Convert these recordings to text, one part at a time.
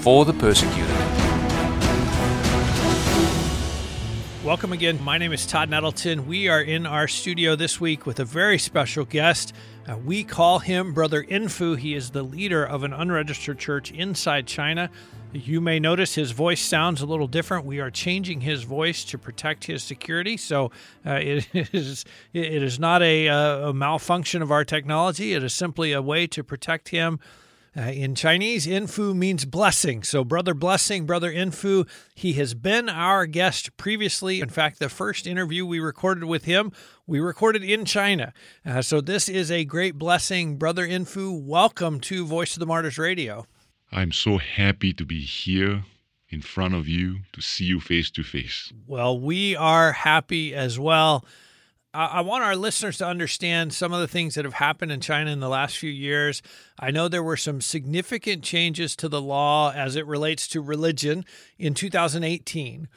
for the persecuted. Welcome again. My name is Todd Nettleton. We are in our studio this week with a very special guest. Uh, we call him Brother Enfu. He is the leader of an unregistered church inside China. You may notice his voice sounds a little different. We are changing his voice to protect his security. So uh, it is it is not a, uh, a, malfunction of our technology. It is simply a way to protect him. Uh, in Chinese, Enfu means blessing. So, Brother Blessing, Brother Enfu, he has been our guest previously. In fact, the first interview we recorded with him, we recorded in China. Uh, so, this is a great blessing. Brother Enfu, welcome to Voice of the Martyrs Radio. I'm so happy to be here in front of you to see you face to face. Well, we are happy as well. I want our listeners to understand some of the things that have happened in China in the last few years. I know there were some significant changes to the law as it relates to religion in 2018.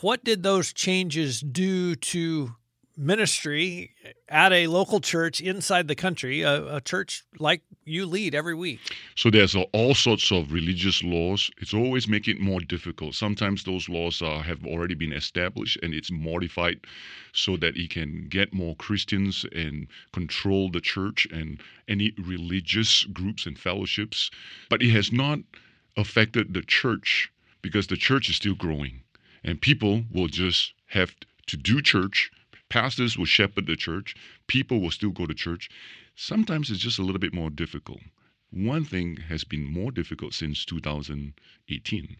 What did those changes do to ministry at a local church inside the country, a, a, church like you lead every week. So there's all sorts of religious laws. It's always making it more difficult. Sometimes those laws are, have already been established and it's modified so that it can get more Christians and control the church and any religious groups and fellowships. But it has not affected the church because the church is still growing and people will just have to do church Pastors will shepherd the church, people will still go to church. Sometimes it's just a little bit more difficult. One thing has been more difficult since 2018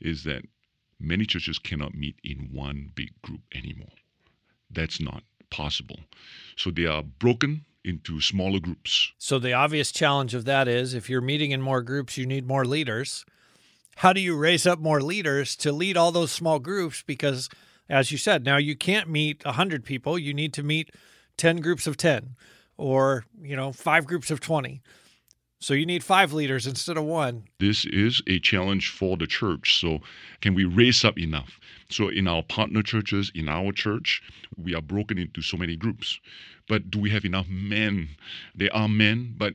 is that many churches cannot meet in one big group anymore. That's not possible. So they are broken into smaller groups. So the obvious challenge of that is if you're meeting in more groups, you need more leaders. How do you raise up more leaders to lead all those small groups? Because as you said. Now you can't meet 100 people, you need to meet 10 groups of 10 or, you know, 5 groups of 20. So you need 5 leaders instead of one. This is a challenge for the church. So can we raise up enough? So in our partner churches, in our church, we are broken into so many groups. But do we have enough men? There are men, but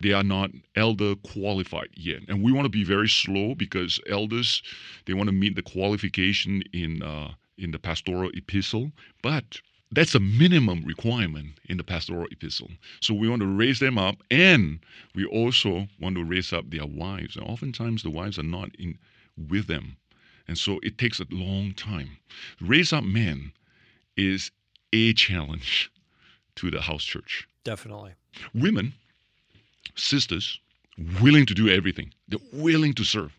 they are not elder qualified yet and we want to be very slow because elders they want to meet the qualification in uh, in the pastoral epistle, but that's a minimum requirement in the pastoral epistle. So we want to raise them up, and we also want to raise up their wives. And oftentimes the wives are not in with them, and so it takes a long time. Raise up men is a challenge to the house church. Definitely. Women, sisters, willing to do everything. They're willing to serve.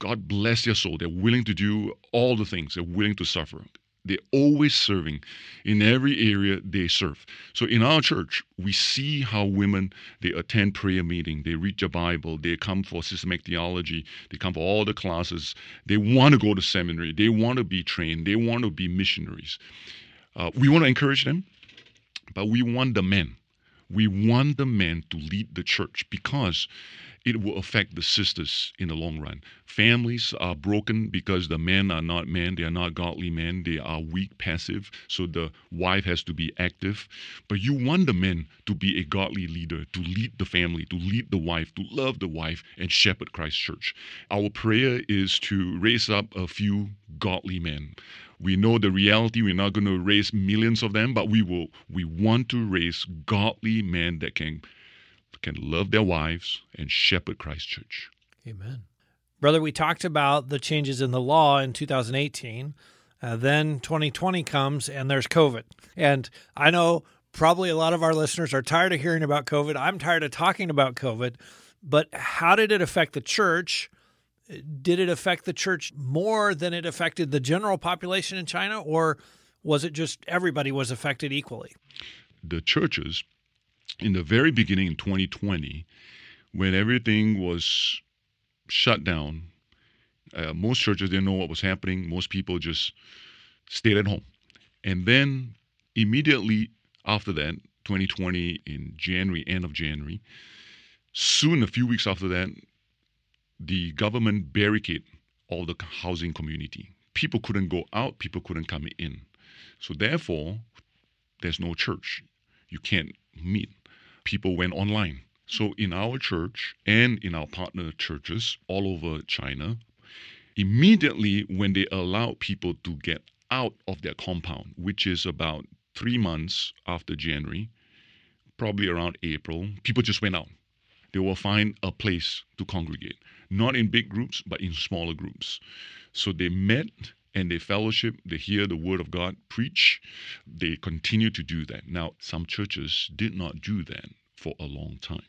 God bless their soul. They're willing to do all the things, they're willing to suffer. They're always serving in every area they serve. So in our church, we see how women they attend prayer meeting, they read the Bible, they come for systematic theology, they come for all the classes. They want to go to seminary, they want to be trained, they want to be missionaries. Uh, we want to encourage them, but we want the men. We want the men to lead the church because it will affect the sisters in the long run. Families are broken because the men are not men, they are not godly men, they are weak, passive, so the wife has to be active. But you want the men to be a godly leader, to lead the family, to lead the wife, to love the wife, and shepherd Christ Church. Our prayer is to raise up a few godly men. We know the reality, we're not going to raise millions of them, but we will we want to raise godly men that can can love their wives and shepherd Christ Church. Amen. Brother, we talked about the changes in the law in 2018. Uh, then 2020 comes and there's COVID. And I know probably a lot of our listeners are tired of hearing about COVID. I'm tired of talking about COVID. But how did it affect the church? Did it affect the church more than it affected the general population in China, or was it just everybody was affected equally? The churches in the very beginning in 2020, when everything was shut down, Uh, most churches didn't know what was happening. Most people just stayed at home. And then immediately after that, 2020 in January, end of January, soon, a few weeks after that, the government barricaded all the housing community. People couldn't go out, people couldn't come in. So therefore, there's no church. You can't meet. People went online. So in our church and in our partner churches all over China, immediately when they allow people to get out of their compound, which is about three months after January, probably around April, people just went out. They will find a place to congregate, not in big groups, but in smaller groups. So they met and they fellowship, they hear the word of God preach, they continue to do that. Now, some churches did not do that for a long time.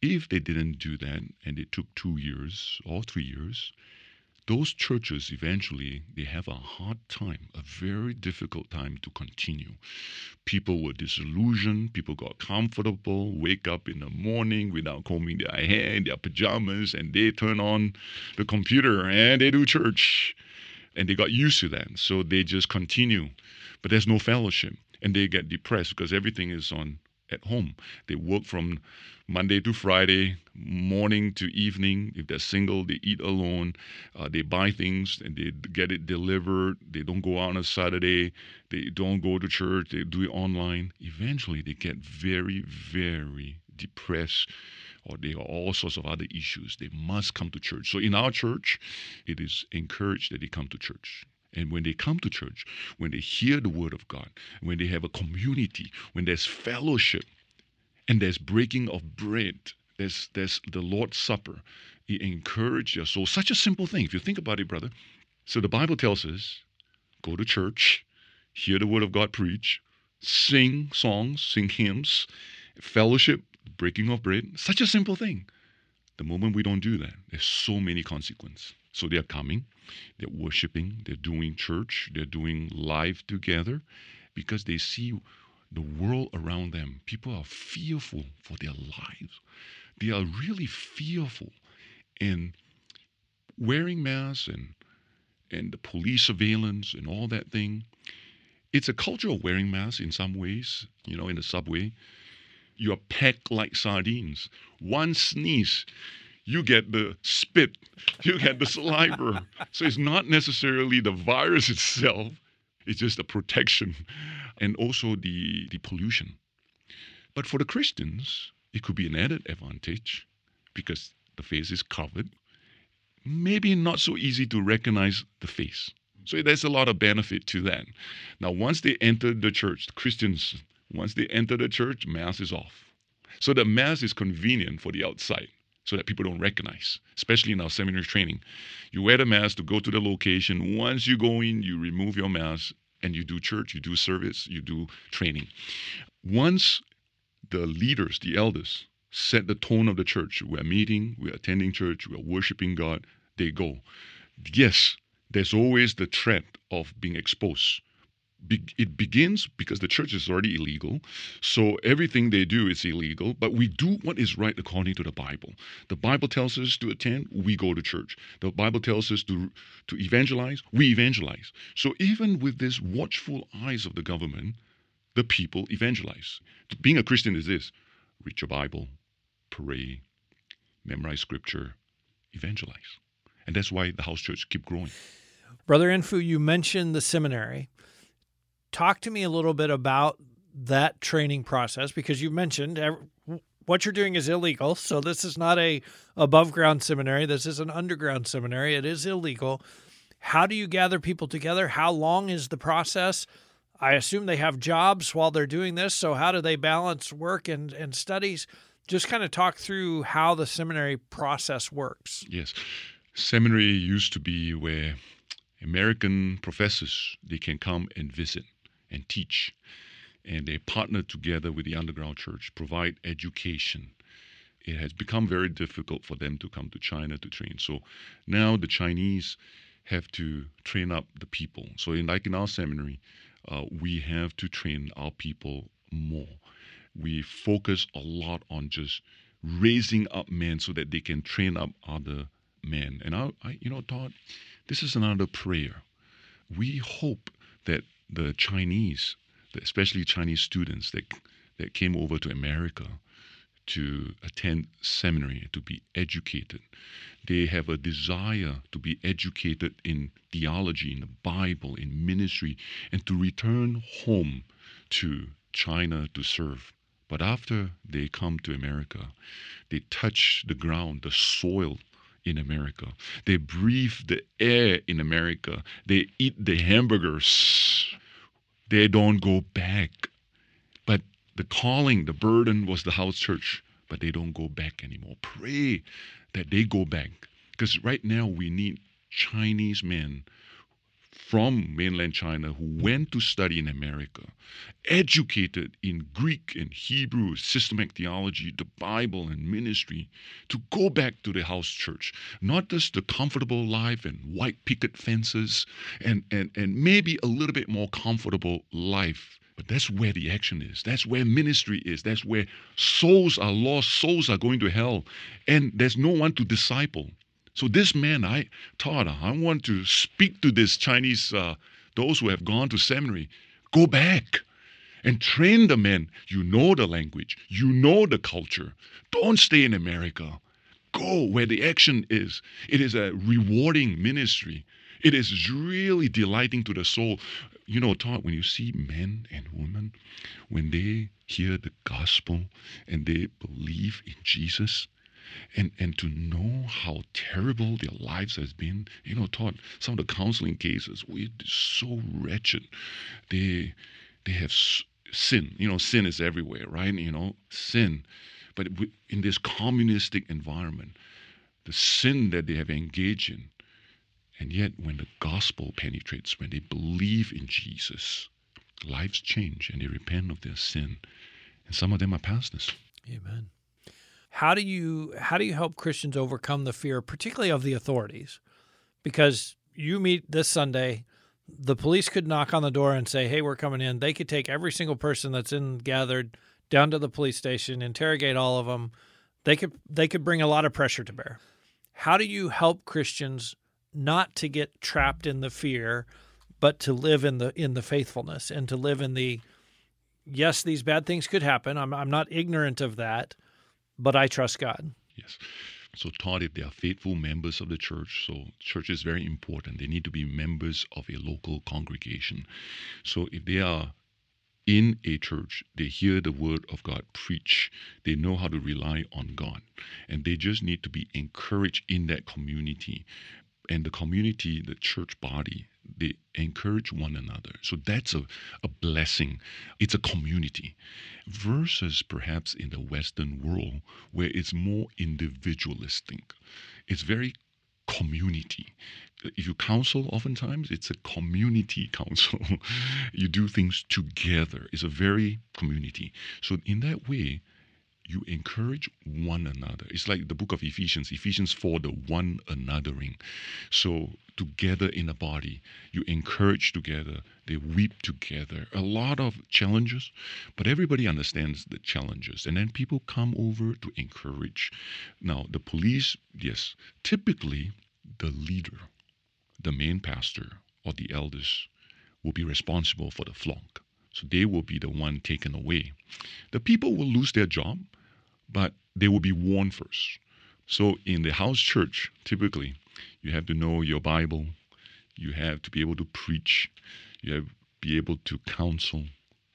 If they didn't do that and it took two years or three years, those churches eventually they have a hard time a very difficult time to continue people were disillusioned people got comfortable wake up in the morning without combing their hair in their pajamas and they turn on the computer and they do church and they got used to that so they just continue but there's no fellowship and they get depressed because everything is on at home. They work from Monday to Friday, morning to evening. If they're single, they eat alone. Uh, they buy things and they get it delivered. They don't go out on a Saturday. They don't go to church. They do it online. Eventually, they get very, very depressed or they are all sorts of other issues. They must come to church. So in our church, it is encouraged that they come to church. And when they come to church, when they hear the word of God, when they have a community, when there's fellowship, and there's breaking of bread, there's there's the Lord's Supper, He encouraged their soul. Such a simple thing. If you think about it, brother. So the Bible tells us, go to church, hear the word of God preach, sing songs, sing hymns, fellowship, breaking of bread. Such a simple thing. The moment we don't do that, there's so many consequences. So they're coming, they're worshiping, they're doing church, they're doing life together because they see the world around them. People are fearful for their lives. They are really fearful. And wearing masks and and the police surveillance and all that thing. It's a culture of wearing masks in some ways, you know, in the subway. You're packed like sardines. One sneeze, you get the spit, you get the saliva. So it's not necessarily the virus itself, it's just the protection and also the, the pollution. But for the Christians, it could be an added advantage because the face is covered. Maybe not so easy to recognize the face. So there's a lot of benefit to that. Now, once they enter the church, the Christians, once they enter the church, mask is off. So the mask is convenient for the outside so that people don't recognize, especially in our seminary training. You wear the mask to go to the location. Once you go in, you remove your mask and you do church, you do service, you do training. Once the leaders, the elders, set the tone of the church, we're meeting, we're attending church, we're worshiping God, they go. Yes, there's always the threat of being exposed it begins because the church is already illegal. So everything they do is illegal, but we do what is right according to the Bible. The Bible tells us to attend, we go to church. The Bible tells us to, to evangelize, we evangelize. So even with this watchful eyes of the government, the people evangelize. Being a Christian is this read your Bible, pray, memorize scripture, evangelize. And that's why the house church keep growing. Brother Enfu, you mentioned the seminary talk to me a little bit about that training process because you mentioned what you're doing is illegal. So this is not a above ground seminary. This is an underground seminary. It is illegal. How do you gather people together? How long is the process? I assume they have jobs while they're doing this. So how do they balance work and, and studies? Just kind of talk through how the seminary process works. Yes. Seminary used to be where American professors they can come and visit and teach. And they partner together with the underground church, provide education. It has become very difficult for them to come to China to train. So now the Chinese have to train up the people. So, in, like in our seminary, uh, we have to train our people more. We focus a lot on just raising up men so that they can train up other men. And I, I you know, thought this is another prayer. We hope that the Chinese, especially Chinese students that that came over to America to attend seminary, to be educated. They have a desire to be educated in theology, in the Bible, in ministry, and to return home to China to serve. But after they come to America, they touch the ground, the soil in America. They breathe the air in America. They eat the hamburgers. They don't go back. But the calling, the burden was the house church, but they don't go back anymore. Pray that they go back. Because right now we need Chinese men from mainland China who went to study in America, educated in Greek and Hebrew, systematic theology, the Bible, and ministry, to go back to the house church. Not just the comfortable life and white picket fences and, and, and maybe a little bit more comfortable life but that's where the action is. That's where ministry is. That's where souls are lost, souls are going to hell, and there's no one to disciple. So this man, I taught, I want to speak to this Chinese, uh, those who have gone to seminary. Go back and train the men. You know the language. You know the culture. Don't stay in America. Go where the action is. It is a rewarding ministry. It is really delighting to the soul. You know, Todd, when you see men and women, when they hear the gospel and they believe in Jesus, and and to know how terrible their lives has been you know Todd some of the counseling cases we're so wretched they they have sin you know sin is everywhere right you know sin but in this communistic environment the sin that they have engaged in and yet, when the gospel penetrates, when they believe in Jesus, lives change and they repent of their sin. And some of them are pastors. Amen. How do you how do you help Christians overcome the fear, particularly of the authorities? Because you meet this Sunday, the police could knock on the door and say, "Hey, we're coming in." They could take every single person that's in gathered down to the police station, interrogate all of them. They could they could bring a lot of pressure to bear. How do you help Christians not to get trapped in the fear, but to live in the in the faithfulness and to live in the yes, these bad things could happen. I'm I'm not ignorant of that, but I trust God. Yes. So Todd, if they are faithful members of the church, so church is very important. They need to be members of a local congregation. So if they are in a church, they hear the word of God preach. They know how to rely on God. And they just need to be encouraged in that community and the community, the church body, they encourage one another. So that's a, a blessing. It's a community versus perhaps in the Western world where it's more individualistic. It's very community. If you counsel, oftentimes it's a community counsel. you do things together. It's a very community. So in that way, you encourage one another. It's like the book of Ephesians, Ephesians 4, the one anothering. So, together in a body, you encourage together, they weep together. A lot of challenges, but everybody understands the challenges. And then people come over to encourage. Now, the police, yes, typically the leader, the main pastor, or the elders will be responsible for the flock. So they will be the one taken away. The people will lose their job but they will be warned first. So in the house church, typically, you have to know your Bible, you have to be able to preach, you have to be able to counsel,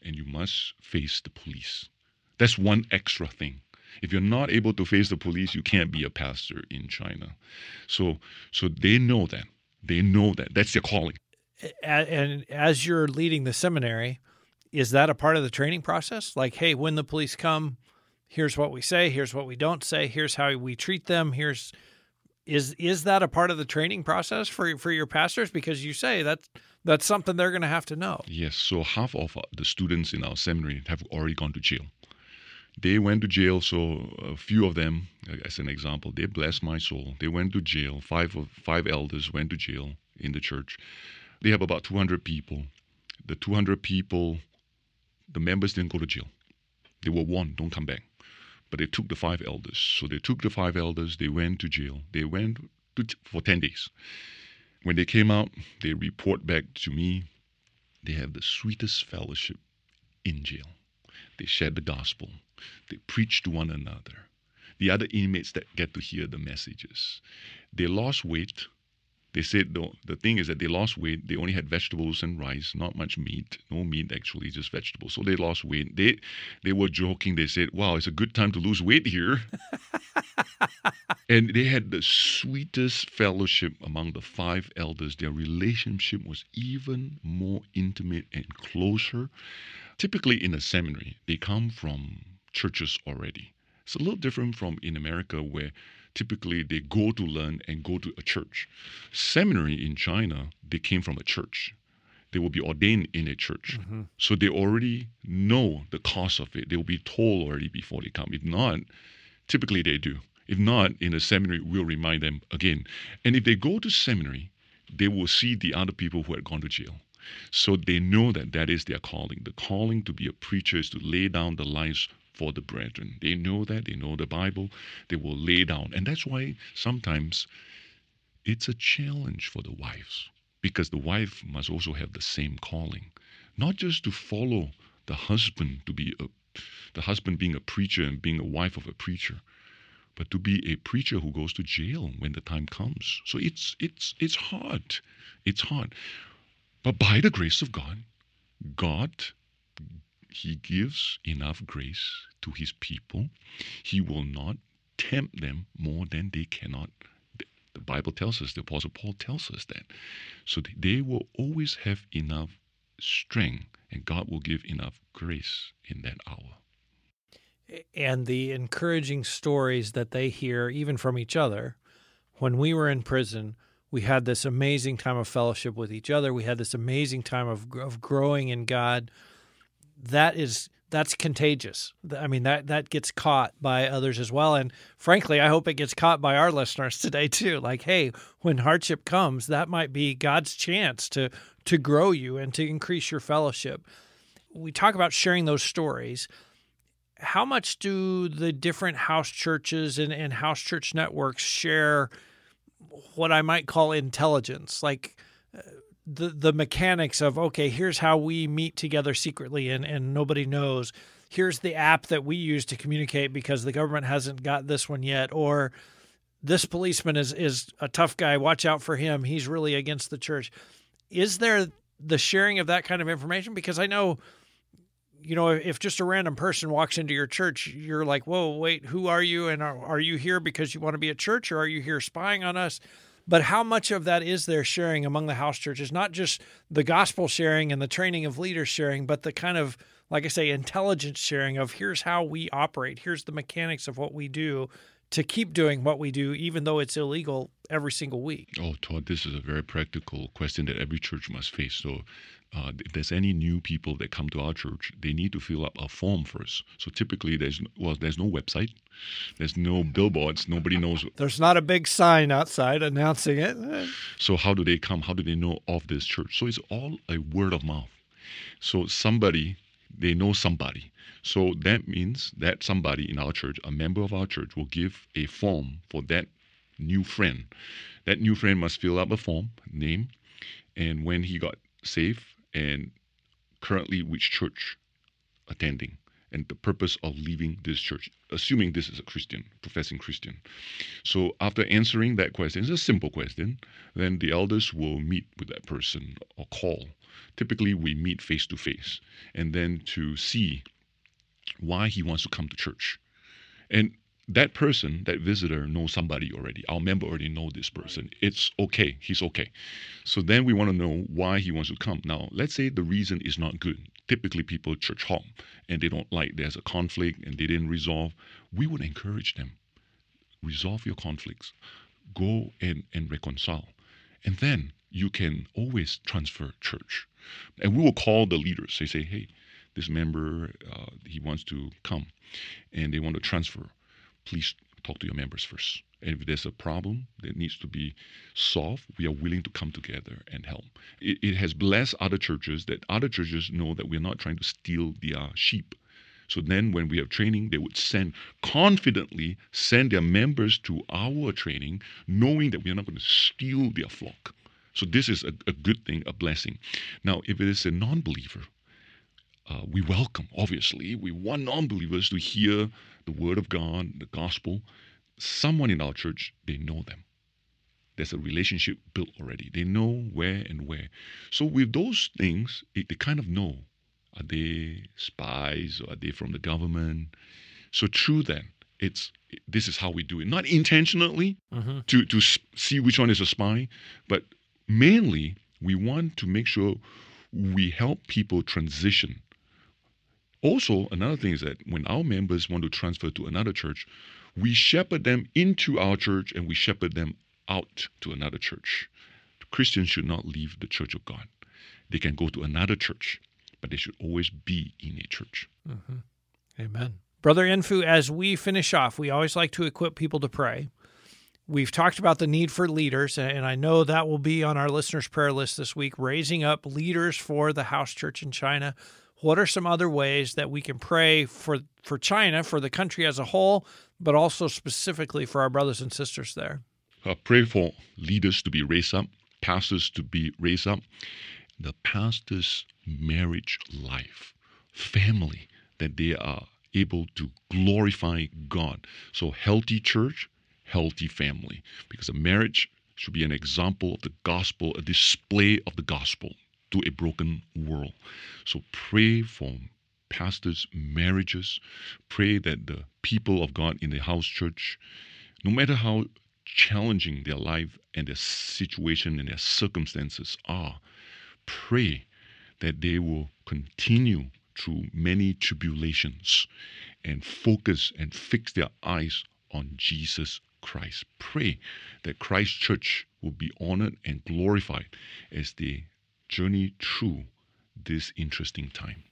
and you must face the police. That's one extra thing. If you're not able to face the police, you can't be a pastor in China. So so they know that. They know that. That's their calling. And as you're leading the seminary, is that a part of the training process? Like, hey, when the police come, here's what we say, here's what we don't say, here's how we treat them, here's is is that a part of the training process for for your pastors because you say that's that's something they're going to have to know. Yes, so half of uh, the students in our seminary have already gone to jail. They went to jail, so a few of them, uh, as an example, they blessed my soul. They went to jail. Five of five elders went to jail in the church. They have about 200 people. The 200 people, the members didn't go to jail. They were warned, don't come back. But they took the five elders. So they took the five elders, they went to jail. They went to, for 10 days. When they came out, they report back to me. They have the sweetest fellowship in jail. They shared the gospel. They preached to one another. The other inmates that get to hear the messages. They lost weight they said the, the thing is that they lost weight. They only had vegetables and rice, not much meat. No meat actually, just vegetables. So they lost weight. They they were joking. They said, "Wow, it's a good time to lose weight here." and they had the sweetest fellowship among the five elders. Their relationship was even more intimate and closer. Typically in a seminary, they come from churches already. It's a little different from in America where typically they go to learn and go to a church. Seminary in China, they came from a church. They will be ordained in a church. Mm-hmm. So they already know the cost of it. They will be told already before they come. If not, typically they do. If not, in a seminary, we'll remind them again. And if they go to seminary, they will see the other people who had gone to jail. So they know that that is their calling. The calling to be a preacher is to lay down the lives for the brethren. They know that, they know the Bible, they will lay down. And that's why sometimes it's a challenge for the wives because the wife must also have the same calling, not just to follow the husband to be a the husband being a preacher and being a wife of a preacher, but to be a preacher who goes to jail when the time comes. So it's it's it's hard. It's hard. But by the grace of God, God he gives enough grace to his people. He will not tempt them more than they cannot. The Bible tells us, the Apostle Paul tells us that. So they will always have enough strength, and God will give enough grace in that hour. And the encouraging stories that they hear, even from each other, when we were in prison, we had this amazing time of fellowship with each other. We had this amazing time of, of growing in God that is that's contagious. I mean that that gets caught by others as well and frankly I hope it gets caught by our listeners today too. Like hey, when hardship comes, that might be God's chance to to grow you and to increase your fellowship. We talk about sharing those stories. How much do the different house churches and, and house church networks share what I might call intelligence? Like uh, the the mechanics of okay here's how we meet together secretly and and nobody knows. Here's the app that we use to communicate because the government hasn't got this one yet. Or this policeman is is a tough guy. Watch out for him. He's really against the church. Is there the sharing of that kind of information? Because i know you know if just a random person walks into your church you're like whoa wait who are you? And are, are you here because you want to be at church or are you here spying on us but how much of that is there sharing among the house churches? Not just the gospel sharing and the training of leaders sharing, but the kind of, like I say, intelligence sharing of here's how we operate, here's the mechanics of what we do to keep doing what we do, even though it's illegal every single week? Oh, Todd, this is a very practical question that every church must face. So, uh, if there's any new people that come to our church, they need to fill up a form first. So typically, there's well, there's no website, there's no billboards, nobody knows. There's not a big sign outside announcing it. So how do they come? How do they know of this church? So it's all a word of mouth. So somebody, they know somebody. So that means that somebody in our church, a member of our church, will give a form for that new friend. That new friend must fill up a form, name, and when he got saved, and currently which church attending and the purpose of leaving this church, assuming this is a Christian, professing Christian. So after answering that question, it's a simple question, then the elders will meet with that person or call. Typically, we meet face to face and then to see why he wants to come to church. And that person, that visitor, knows somebody already. Our member already know this person. It's okay. He's okay. So then we want to know why he wants to come. Now, let's say the reason is not good. Typically, people church hop and they don't like there's a conflict and they didn't resolve. We would encourage them resolve your conflicts, go and, and reconcile, and then you can always transfer church. And we will call the leaders. They say, hey, this member uh, he wants to come, and they want to transfer please talk to your members first. And if there's a problem that needs to be solved, we are willing to come together and help. It, it, has blessed other churches that other churches know that we're not trying to steal their sheep. So then, when we have training, they would send confidently send their members to our training, knowing that we are not going to steal their flock. So this is a, a good thing, a blessing. Now, if it is a non-believer, uh, we welcome. Obviously, we want non-believers to hear the word of God, the gospel. Someone in our church, they know them. There's a relationship built already. They know where and where. So with those things, they, they kind of know are they spies or are they from the government? So true then, it's this is how we do it. Not intentionally mm-hmm. to to see which one is a spy, but mainly we want to make sure we help people transition. Also, another thing is that when our members want to transfer to another church, we shepherd them into our church and we shepherd them out to another church. Christians should not leave the church of God. They can go to another church but they should always be in a church. Mm-hmm. Amen. Brother Enfu, as we finish off, we always like to equip people to pray. We've talked about the need for leaders, and I know that will be on our listeners' prayer list this week, raising up leaders for the house church in China. What are some other ways that we can pray for, for China, for the country as a whole, but also specifically for our brothers and sisters there? Uh, pray for leaders to be raised up, pastors to be raised up, the pastor's marriage life, family, that they are able to glorify God. So, healthy church, healthy family, because a marriage should be an example of the gospel, a display of the gospel to a broken world. So, pray for pastors' marriages. Pray that the people of God in the house church, no matter how challenging their life and their situation and their circumstances are, pray that they will continue through many tribulations and focus and fix their eyes on Jesus Christ. Pray that Christ Church will be honored and glorified as they journey through this interesting time.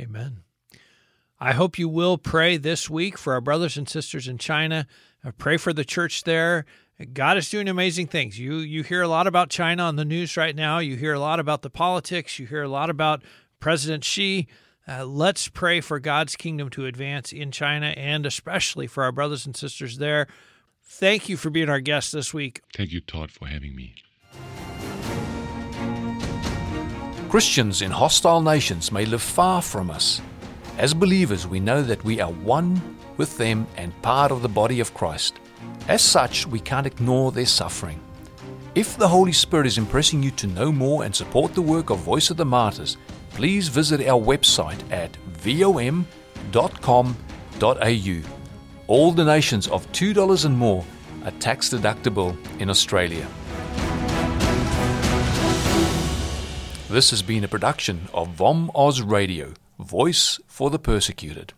Amen. I hope you will pray this week for our brothers and sisters in China. Uh, pray for the church there. God is doing amazing things. You you hear a lot about China on the news right now. You hear a lot about the politics. You hear a lot about President Xi. Uh, let's pray for God's kingdom to advance in China and especially for our brothers and sisters there. Thank you for being our guest this week. Thank you, Todd, for having me. Christians in hostile nations may live far from us. As believers, we know that we are one with them and part of the body of Christ. As such, we can't ignore their suffering. If the Holy Spirit is impressing you to know more and support the work of Voice of the Martyrs, please visit our website at vom.com.au. All donations of $2 and more are tax deductible in Australia. This has been a production of VOM Oz Radio, Voice for the Persecuted.